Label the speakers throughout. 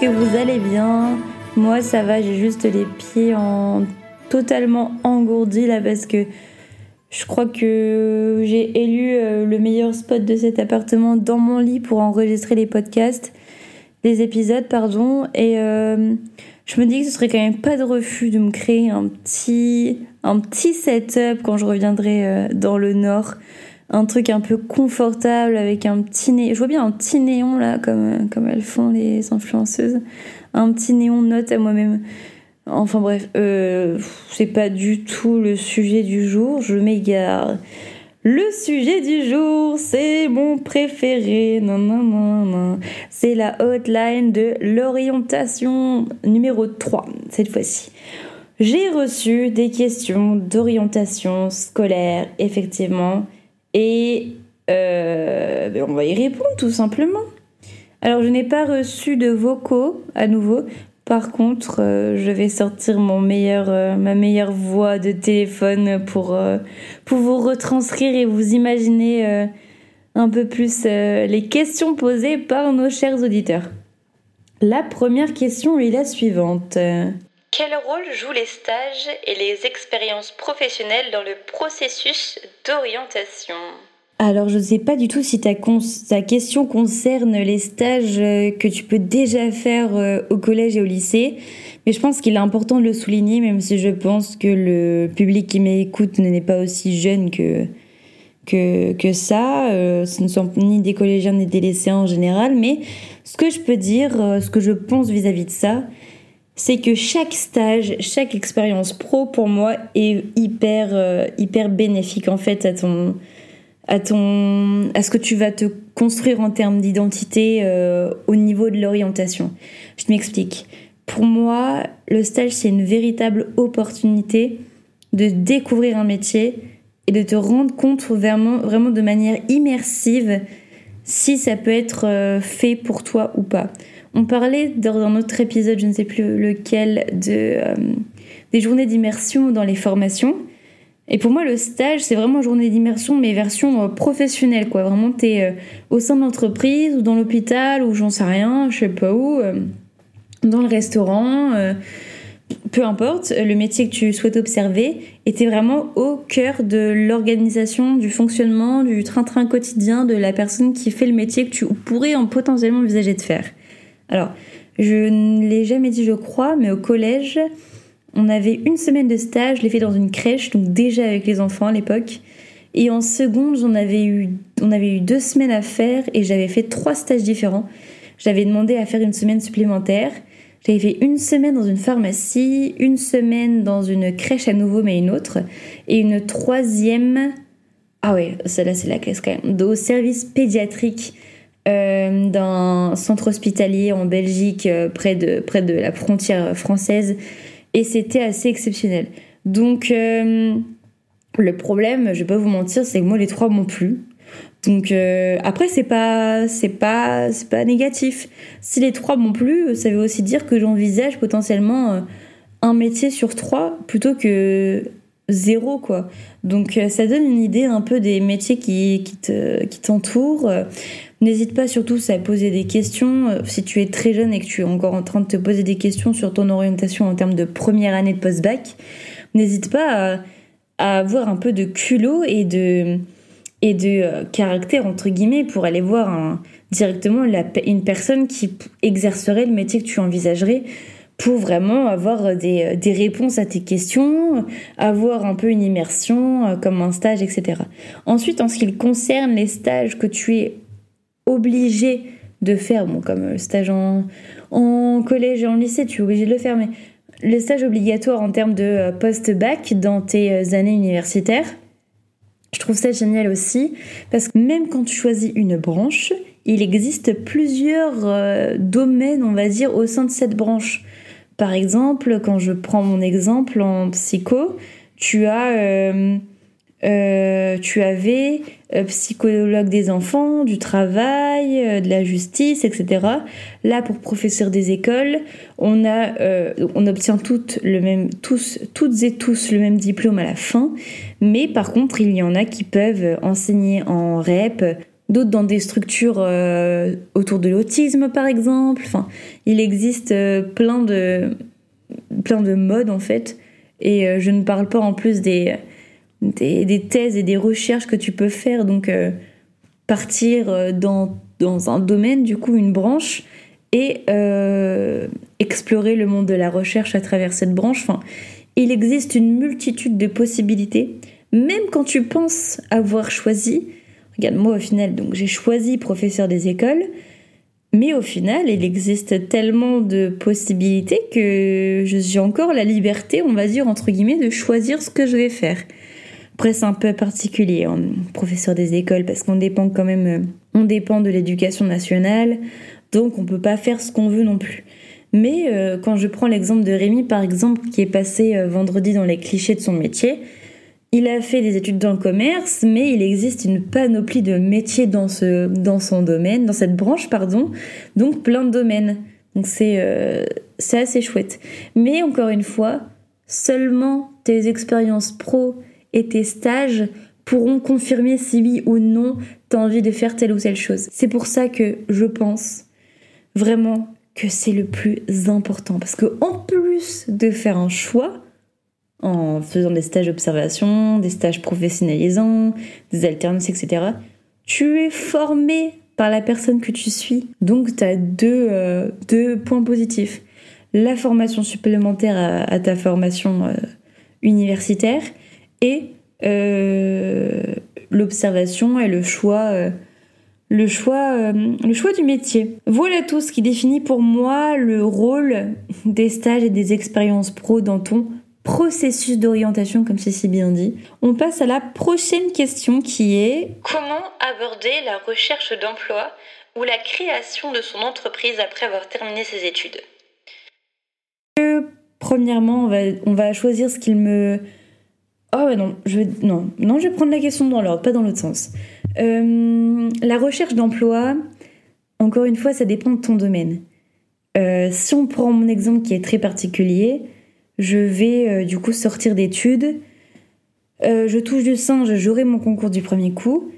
Speaker 1: Que vous allez bien. Moi ça va, j'ai juste les pieds en totalement engourdis là parce que je crois que j'ai élu euh, le meilleur spot de cet appartement dans mon lit pour enregistrer les podcasts, les épisodes pardon et euh, je me dis que ce serait quand même pas de refus de me créer un petit un petit setup quand je reviendrai euh, dans le nord un truc un peu confortable avec un petit néon. Je vois bien un petit néon là, comme, comme elles font les influenceuses. Un petit néon note à moi-même. Enfin bref, euh, c'est pas du tout le sujet du jour, je m'égare. Le sujet du jour, c'est mon préféré. Non, non, non, non. C'est la hotline de l'orientation numéro 3, cette fois-ci. J'ai reçu des questions d'orientation scolaire, effectivement. Et euh, ben, on va y répondre tout simplement. Alors je n'ai pas reçu de vocaux à nouveau. Par contre, euh, je vais sortir mon euh, ma meilleure voix de téléphone pour, pour vous retranscrire et vous imaginer un peu plus les questions posées par nos chers auditeurs. La première question est la suivante.
Speaker 2: Quel rôle jouent les stages et les expériences professionnelles dans le processus d'orientation
Speaker 1: alors, je ne sais pas du tout si ta, question concerne les stages euh, que tu peux déjà faire euh, au collège et au lycée, mais je pense qu'il est important de le souligner, même si je pense que le public qui m'écoute n'est pas aussi jeune que, que, que ça. Euh, ce ne sont ni des collégiens ni des lycéens en général, mais ce que je peux dire, ce que je pense vis-à-vis -vis de ça, c'est que chaque stage, chaque expérience pro pour moi est hyper euh, hyper bénéfique en fait à ton à ton à ce que tu vas te construire en termes d'identité euh, au niveau de l'orientation. Je m'explique. Pour moi, le stage c'est une véritable opportunité de découvrir un métier et de te rendre compte vraiment vraiment de manière immersive si ça peut être euh, fait pour toi ou pas. On parlait dans un autre épisode, je ne sais plus lequel, de, euh, des journées d'immersion dans les formations. Et pour moi, le stage, c'est vraiment journée d'immersion, mais version euh, professionnelle, quoi. Vraiment, tu es euh, au sein de l'entreprise ou dans l'hôpital ou j'en sais rien, je sais pas où, dans le restaurant, peu importe, le métier que tu souhaites observer, était vraiment au cœur de l'organisation, du fonctionnement, du train-train quotidien de la personne qui fait le métier que tu pourrais en potentiellement envisager de faire. Alors, je ne l'ai jamais dit, je crois, mais au collège, on avait une semaine de stage, je l'ai fait dans une crèche, donc déjà avec les enfants à l'époque. Et en seconde, j'en avais eu, on avait eu deux semaines à faire et j'avais fait trois stages différents. J'avais demandé à faire une semaine supplémentaire. J'avais fait une semaine dans une pharmacie, une semaine dans une crèche à nouveau, mais une autre, et une troisième. Ah ouais, celle-là, c'est la classe quand même. Au service pédiatrique euh, d'un centre hospitalier en Belgique euh, près, de, près de la frontière française et c'était assez exceptionnel. Donc euh, le problème, je vais pas vous mentir, c'est que moi les trois m'ont plu. Donc après c'est pas c'est pas c'est pas négatif. Si les trois m'ont plu, ça veut aussi dire que j'envisage potentiellement un métier sur trois plutôt que zéro quoi. Donc ça donne une idée un peu des métiers qui, qui te qui t'entourent. N'hésite pas surtout à poser des questions. Euh, si tu es très jeune et que tu es encore en train de te poser des questions sur ton orientation en termes de première année de post-bac, n'hésite pas à, avoir un peu de culot et de, et de euh, caractère, entre guillemets, pour aller voir directement une personne qui exercerait le métier que tu envisagerais pour vraiment avoir des, des, réponses à tes questions, avoir un peu une immersion euh, comme un stage, etc. Ensuite, en ce qui concerne les stages que tu es obligé de faire, bon, comme le stage en, collège et en lycée, tu es obligé de le faire, mais le stage obligatoire en termes de euh, post-bac dans tes euh, années universitaires, je trouve ça génial aussi, parce que même quand tu choisis une branche, il existe plusieurs euh, domaines, on va dire, au sein de cette branche. Par exemple, quand je prends mon exemple en psycho, tu as... Euh, tu avais euh, psychologue des enfants, du travail, euh, de la justice, etc. Là, pour professeur des écoles, on a, on obtient toutes le même, tous, toutes et tous le même diplôme à la fin. Mais par contre, il y en a qui peuvent enseigner en REP d'autres dans des structures autour de l'autisme par exemple. Enfin, il existe plein de plein de modes en fait. Et je ne parle pas en plus des, des, thèses et des recherches que tu peux faire. Donc partir dans, dans un domaine, du coup une branche, et euh, explorer le monde de la recherche à travers cette branche. Enfin, il existe une multitude de possibilités, même quand tu penses avoir choisi. Regarde, moi au final, donc j'ai choisi professeur des écoles, mais au final, il existe tellement de possibilités que j'ai encore la liberté, on va dire entre guillemets, de choisir ce que je vais faire. Après, c'est un peu particulier, hein, professeur des écoles, parce qu'on dépend quand même, on dépend de l'éducation nationale, donc on peut pas faire ce qu'on veut non plus. Mais euh, quand je prends l'exemple de Rémi, par exemple, qui est passé euh, vendredi dans les clichés de son métier, il a fait des études dans le commerce, mais il existe une panoplie de métiers dans, ce, dans son domaine, dans cette branche, pardon, donc plein de domaines. Donc c'est euh, assez chouette. Mais encore une fois, seulement tes expériences pro et tes stages pourront confirmer si oui ou non tu as envie de faire telle ou telle chose. C'est pour ça que je pense vraiment que c'est le plus important. Parce que en plus de faire un choix, en faisant des stages d'observation, des stages professionnalisants, des alternances, etc., tu es formé par la personne que tu suis. Donc tu as deux, euh, deux, points positifs. La formation supplémentaire à, ta formation euh, universitaire et euh, l'observation et le choix le choix, le choix du métier. Voilà tout ce qui définit pour moi le rôle des stages et des expériences pro dans ton processus d'orientation, comme c'est si bien dit. On passe à la prochaine question qui est
Speaker 2: Comment aborder la recherche d'emploi ou la création de son entreprise après avoir terminé ses études?
Speaker 1: Euh, Premièrement, on va, on va choisir ce qu'il me... Oh non, je vais... non, non, je vais prendre la question dans l'ordre, pas dans l'autre sens. Euh, la recherche d'emploi, encore une fois, ça dépend de ton domaine. Euh, si on prend mon exemple qui est très particulier, je vais euh, du coup sortir d'études, je touche du singe, j'aurai mon concours du premier coup,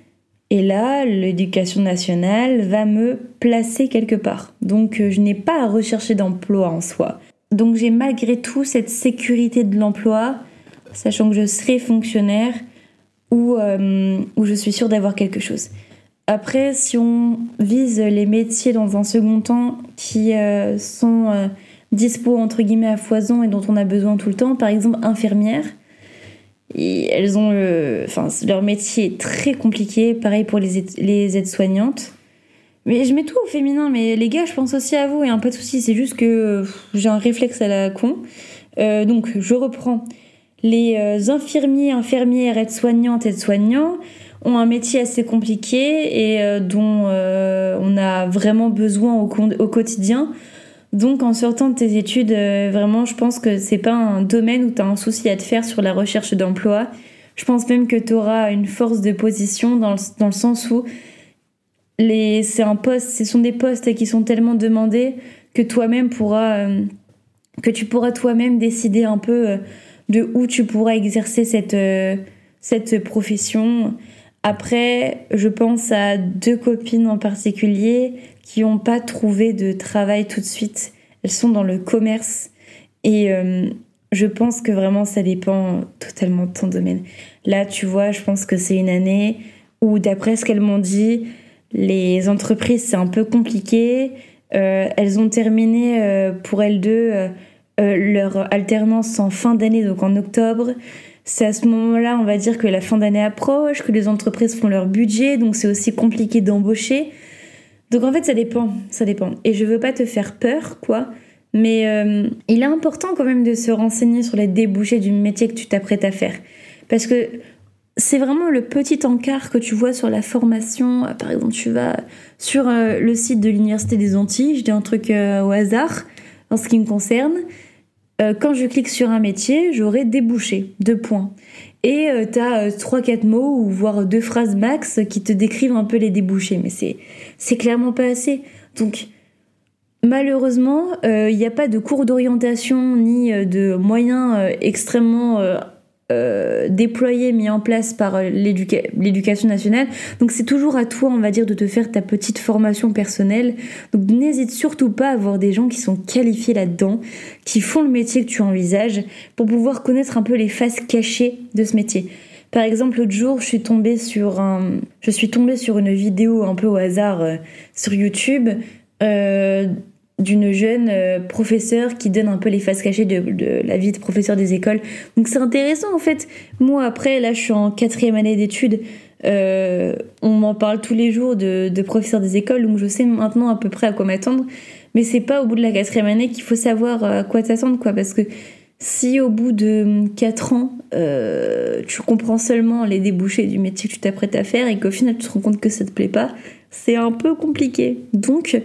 Speaker 1: et là, l'éducation nationale va me placer quelque part. Donc je n'ai pas à rechercher d'emploi en soi. Donc j'ai malgré tout cette sécurité de l'emploi, sachant que je serai fonctionnaire euh, où je suis sûre d'avoir quelque chose. Après, si on vise les métiers dans un second temps qui euh, sont euh, dispo entre guillemets à foison et dont on a besoin tout le temps, par exemple infirmières, et elles ont enfin, leur métier est très compliqué, pareil pour les, aides-soignantes. Mais je mets tout au féminin, mais les gars, je pense aussi à vous, et un pas de souci, c'est juste que j'ai un réflexe à la con. donc, je reprends. Les euh, infirmiers, infirmières, aides-soignantes, aides-soignants ont un métier assez compliqué et euh, dont euh, on a vraiment besoin au, quotidien. Donc en sortant de tes études, vraiment, je pense que c'est pas un domaine où tu as un souci à te faire sur la recherche d'emploi. Je pense même que tu auras une force de position dans le, dans le sens où les, c'est un poste, ce sont des postes qui sont tellement demandés que toi-même pourras, que tu pourras toi-même décider un peu de où tu pourras exercer cette, euh, cette profession. Après, je pense à deux copines en particulier qui n'ont pas trouvé de travail tout de suite. Elles sont dans le commerce et euh, je pense que vraiment ça dépend totalement de ton domaine. Là, tu vois, je pense que c'est une année où, d'après ce qu'elles m'ont dit, les entreprises c'est un peu compliqué. Euh, elles ont terminé pour elles deux euh, leur alternance en fin d'année, donc en octobre. C'est à ce moment-là, on va dire que la fin d'année approche, que les entreprises font leur budget, donc c'est aussi compliqué d'embaucher. Donc en fait, ça dépend, ça dépend. Et je veux pas te faire peur, quoi, mais euh, il est important quand même de se renseigner sur les débouchés du métier que tu t'apprêtes à faire. Parce que c'est vraiment le petit encart que tu vois sur la formation. Par exemple, tu vas sur euh, le site de l'Université des Antilles, je dis un truc au hasard en ce qui me concerne. Euh, quand je clique sur un métier, j'aurai débouché, deux points. Et euh, tu as 3-4 mots ou voire deux phrases max qui te décrivent un peu les débouchés, mais c'est, c'est clairement pas assez. Donc, malheureusement, il euh, n'y a pas de cours d'orientation ni de moyens extrêmement euh, déployé, mis en place par l'éducation nationale. Donc c'est toujours à toi, on va dire, de te faire ta petite formation personnelle. Donc n'hésite surtout pas à avoir des gens qui sont qualifiés là-dedans, qui font le métier que tu envisages, pour pouvoir connaître un peu les faces cachées de ce métier. Par exemple, l'autre jour, je suis tombée sur un, je suis tombée sur une vidéo un peu au hasard euh, sur YouTube euh, d'une jeune euh, professeure qui donne un peu les faces cachées de, la vie de professeur des écoles. Donc c'est intéressant en fait. Moi après, là je suis en quatrième année d'études. Euh, on m'en parle tous les jours de, de professeur des écoles, donc je sais maintenant à peu près à quoi m'attendre. Mais c'est pas au bout de la quatrième année qu'il faut savoir à quoi t'attendre, quoi. Parce que si au bout de quatre ans, euh, tu comprends seulement les débouchés du métier que tu t'apprêtes à faire et qu'au final tu te rends compte que ça te plaît pas, c'est un peu compliqué. Donc,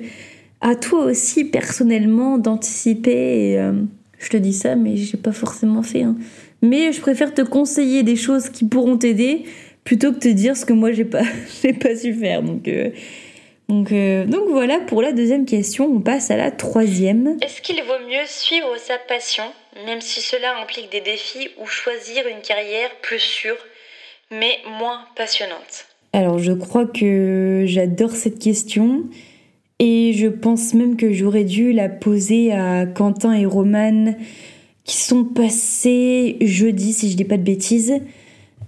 Speaker 1: à toi aussi personnellement d'anticiper. Euh, je te dis ça, mais j'ai pas forcément fait. Hein. Mais je préfère te conseiller des choses qui pourront t'aider plutôt que te dire ce que moi j'ai pas, j'ai pas su faire. Donc, euh, donc, euh, donc voilà pour la deuxième question. On passe à la troisième.
Speaker 2: Est-ce qu'il vaut mieux suivre sa passion, même si cela implique des défis, ou choisir une carrière plus sûre, mais moins passionnante?
Speaker 1: Alors je crois que j'adore cette question. Et je pense même que j'aurais dû la poser à Quentin et Roman qui sont passés jeudi, si je dis pas de bêtises.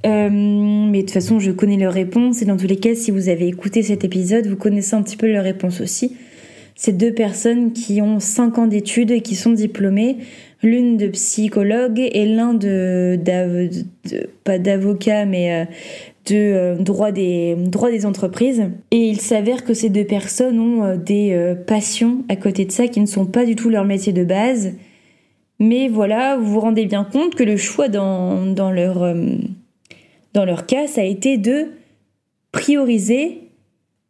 Speaker 1: Euh, mais de toute façon, je connais leur réponse. Et dans tous les cas, si vous avez écouté cet épisode, vous connaissez un petit peu leur réponse aussi. C'est deux personnes qui ont 5 ans d'études et qui sont diplômées. L'une de psychologue et l'un de, pas d'avocat, mais euh, de euh, droit, des, des entreprises. Et il s'avère que ces deux personnes ont euh, des euh, passions à côté de ça qui ne sont pas du tout leur métier de base. Mais voilà, vous vous rendez bien compte que le choix dans, dans, leur, dans leur cas, ça a été de prioriser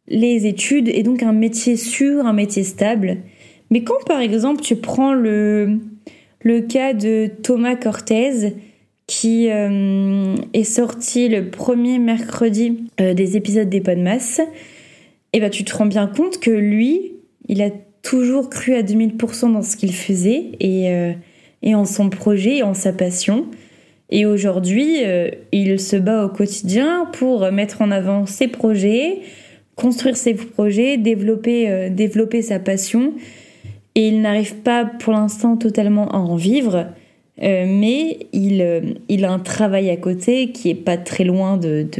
Speaker 1: les études et donc un métier sûr, un métier stable. Mais quand par exemple tu prends le, le cas de Thomas Cortez, qui euh, est sorti le premier mercredi euh, des épisodes des Podmas, et ben tu te rends bien compte que lui, il a toujours cru à 2000% dans ce qu'il faisait et, euh, en son projet et en sa passion. Et aujourd'hui, il se bat au quotidien pour mettre en avant ses projets, construire ses projets, développer, développer sa passion. Et il n'arrive pas pour l'instant totalement à en vivre. Euh, mais il, euh, il a un travail à côté qui est pas très loin de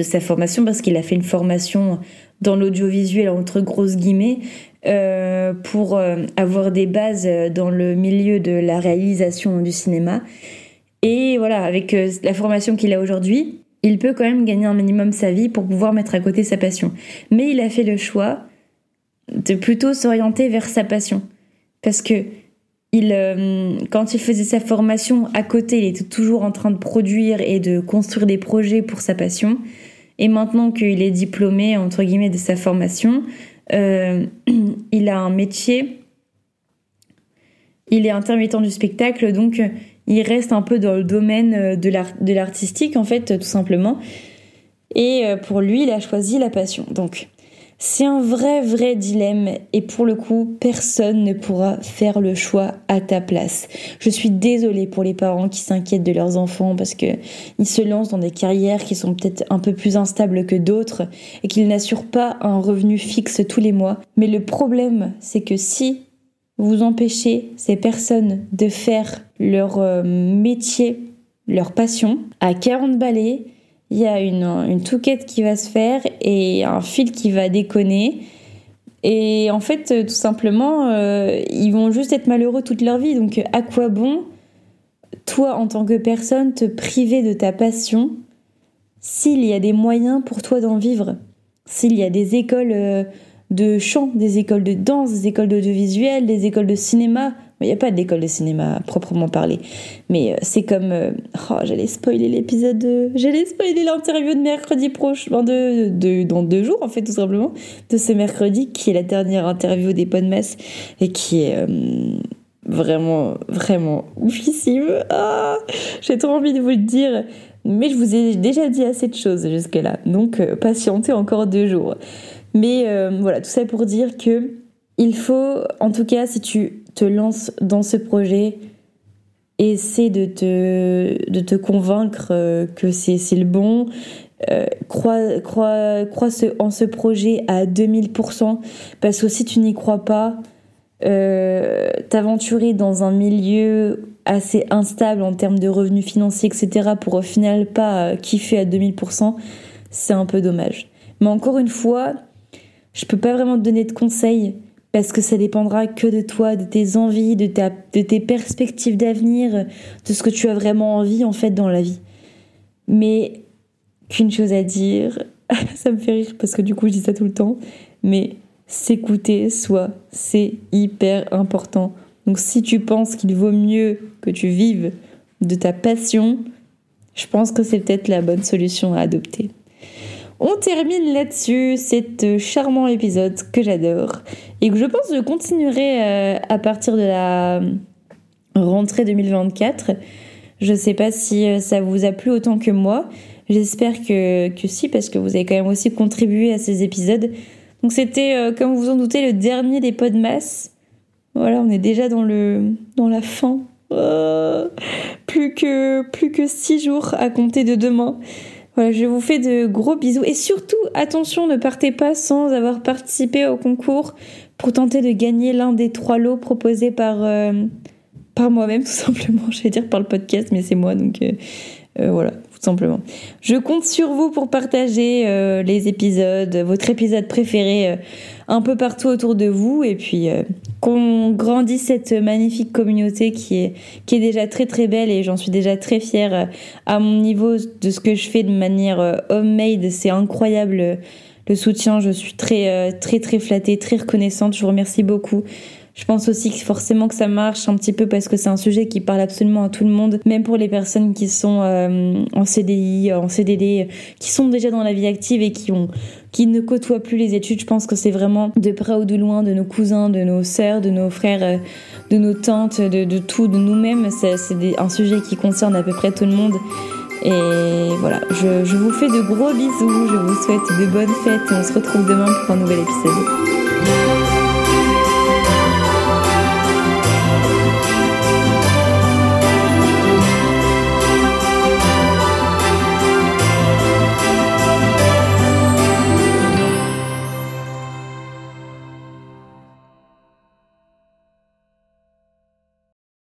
Speaker 1: sa formation parce qu'il a fait une formation dans l'audiovisuel entre grosses guillemets euh, pour avoir des bases dans le milieu de la réalisation du cinéma. Et voilà, avec la formation qu'il a aujourd'hui, il peut quand même gagner un minimum sa vie pour pouvoir mettre à côté sa passion. Mais il a fait le choix de plutôt s'orienter vers sa passion. Parce que il, euh, quand il faisait sa formation à côté, il était toujours en train de produire et de construire des projets pour sa passion. Et maintenant qu'il est diplômé, entre guillemets, de sa formation, euh, il a un métier. Il est intermittent du spectacle, donc il reste un peu dans le domaine de l'artistique, en fait, tout simplement. Et euh, pour lui, il a choisi la passion. Donc, c'est un vrai, vrai dilemme et pour le coup, personne ne pourra faire le choix à ta place. Je suis désolée pour les parents qui s'inquiètent de leurs enfants parce que ils se lancent dans des carrières qui sont peut-être un peu plus instables que d'autres et qu'ils n'assurent pas un revenu fixe tous les mois. Mais le problème, c'est que si vous empêchez ces personnes de faire leur euh, métier, leur passion, à 40 balais, il y a une, une touquette qui va se faire et un fil qui va déconner. Et en fait, tout simplement, euh, ils vont juste être malheureux toute leur vie. Donc, à quoi bon, toi, en tant que personne, te priver de ta passion s'il y a des moyens pour toi d'en vivre? S'il y a des écoles euh, de chant, des écoles de danse, des écoles d'audiovisuel, des écoles de cinéma il n'y a pas d'école de cinéma proprement parlé. Mais euh, c'est comme. Euh, oh, j'allais spoiler l'épisode. De... J'allais spoiler l'interview de mercredi prochain. De, de, dans deux jours, en fait, tout simplement. De ce mercredi, qui est la dernière interview des messes. Et qui est. Euh, vraiment, vraiment oufissime. Ah, J'ai trop envie de vous le dire. Mais je vous ai déjà dit assez de choses jusque-là. Donc, patientez encore deux jours. Mais voilà, tout ça pour dire que il faut, en tout cas, si tu te lances dans ce projet, essaie de te, de te convaincre euh, que c'est le bon. Euh, crois, crois, crois en ce projet à 2000%, parce que si tu n'y crois pas, euh, t'aventurer dans un milieu assez instable en termes de revenus financiers, etc., pour au final pas kiffer à 2000%, c'est un peu dommage. Mais encore une fois, je peux pas vraiment te donner de conseils parce que ça dépendra que de toi, de tes envies, de, tes perspectives d'avenir, de ce que tu as vraiment envie en fait dans la vie. Mais qu'une chose à dire, ça me fait rire parce que du coup je dis ça tout le temps, mais s'écouter soi, c'est hyper important. Donc si tu penses qu'il vaut mieux que tu vives de ta passion, je pense que c'est peut-être la bonne solution à adopter. On termine là-dessus cet charmant épisode que j'adore et que je pense je continuerai euh, à partir de la rentrée 2024. Je sais pas si euh, ça vous a plu autant que moi. J'espère que, que si, parce que vous avez quand même aussi contribué à ces épisodes. Donc c'était, euh, comme vous en doutez, le dernier des Podmas. Voilà, on est déjà dans, le, dans la fin. plus, que, plus que six jours à compter de demain. Voilà, je vous fais de gros bisous et surtout attention, ne partez pas sans avoir participé au concours pour tenter de gagner l'un des trois lots proposés par euh, moi-même tout simplement. Je vais dire par le podcast, mais c'est moi donc euh, euh, voilà tout simplement. Je compte sur vous pour partager les épisodes, votre épisode préféré un peu partout autour de vous et puis euh, qu'on grandisse cette magnifique communauté qui est, qui est déjà très très belle et j'en suis déjà très fière euh, à mon niveau de ce que je fais de manière euh, homemade. C'est incroyable le soutien. Je suis très très très flattée, très reconnaissante. Je vous remercie beaucoup. Je pense aussi que forcément que ça marche un petit peu parce que c'est un sujet qui parle absolument à tout le monde, même pour les personnes qui sont euh, en CDI, en CDD, qui sont déjà dans la vie active et qui ont qui ne côtoient plus les études. Je pense que c'est vraiment de près ou de loin de nos cousins, de nos sœurs, de nos frères, euh, de nos tantes, de, de tout, de nous-mêmes. C'est un sujet qui concerne à peu près tout le monde. Et voilà, je, je vous fais de gros bisous, je vous souhaite de bonnes fêtes et on se retrouve demain pour un nouvel épisode.